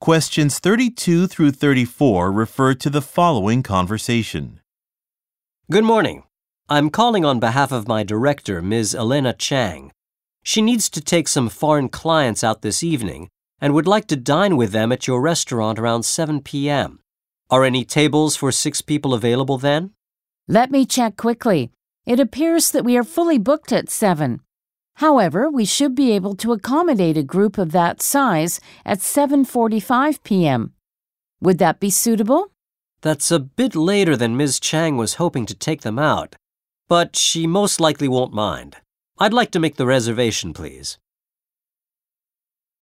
Questions 32 through 34 refer to the following conversation. Good morning. I'm calling on behalf of my director, Ms. Elena Chang. She needs to take some foreign clients out this evening and would like to dine with them at your restaurant around 7 p.m. Are any tables for six people available then? Let me check quickly. It appears that we are fully booked at 7. However, we should be able to accommodate a group of that size at 7:45 p.m. Would that be suitable? That's a bit later than Ms. Chang was hoping to take them out, but she most likely won't mind. I'd like to make the reservation, please.